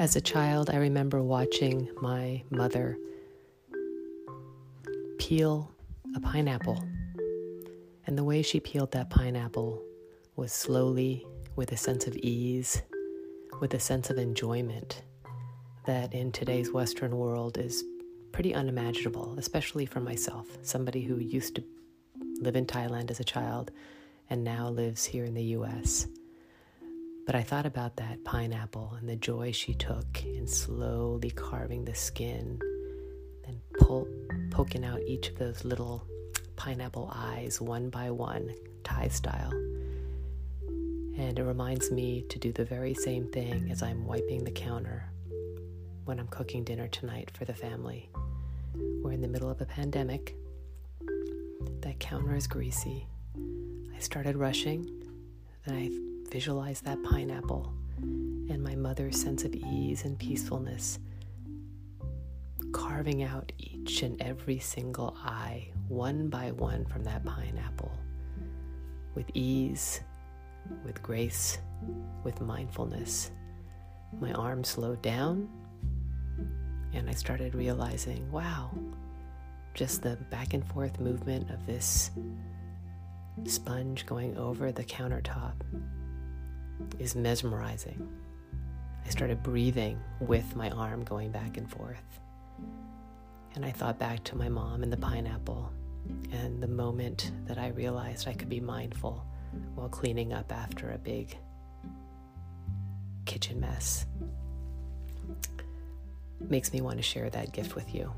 As a child, I remember watching my mother peel a pineapple. And the way she peeled that pineapple was slowly, with a sense of ease, with a sense of enjoyment that in today's Western world is pretty unimaginable, especially for myself, somebody who used to live in Thailand as a child and now lives here in the US. But I thought about that pineapple and the joy she took in slowly carving the skin and pull, poking out each of those little pineapple eyes one by one, Thai style. And it reminds me to do the very same thing as I'm wiping the counter when I'm cooking dinner tonight for the family. We're in the middle of a pandemic. That counter is greasy. I started rushing, then I visualized that pineapple and my mother's sense of ease and peacefulness, carving out each and every single eye, one by one, from that pineapple, with ease, with grace, with mindfulness. My arm slowed down, and I started realizing wow, just the back and forth movement of this sponge going over the countertop is mesmerizing. I started breathing with my arm going back and forth. And I thought back to my mom and the pineapple and the moment that I realized I could be mindful while cleaning up after a big kitchen mess. Makes me want to share that gift with you.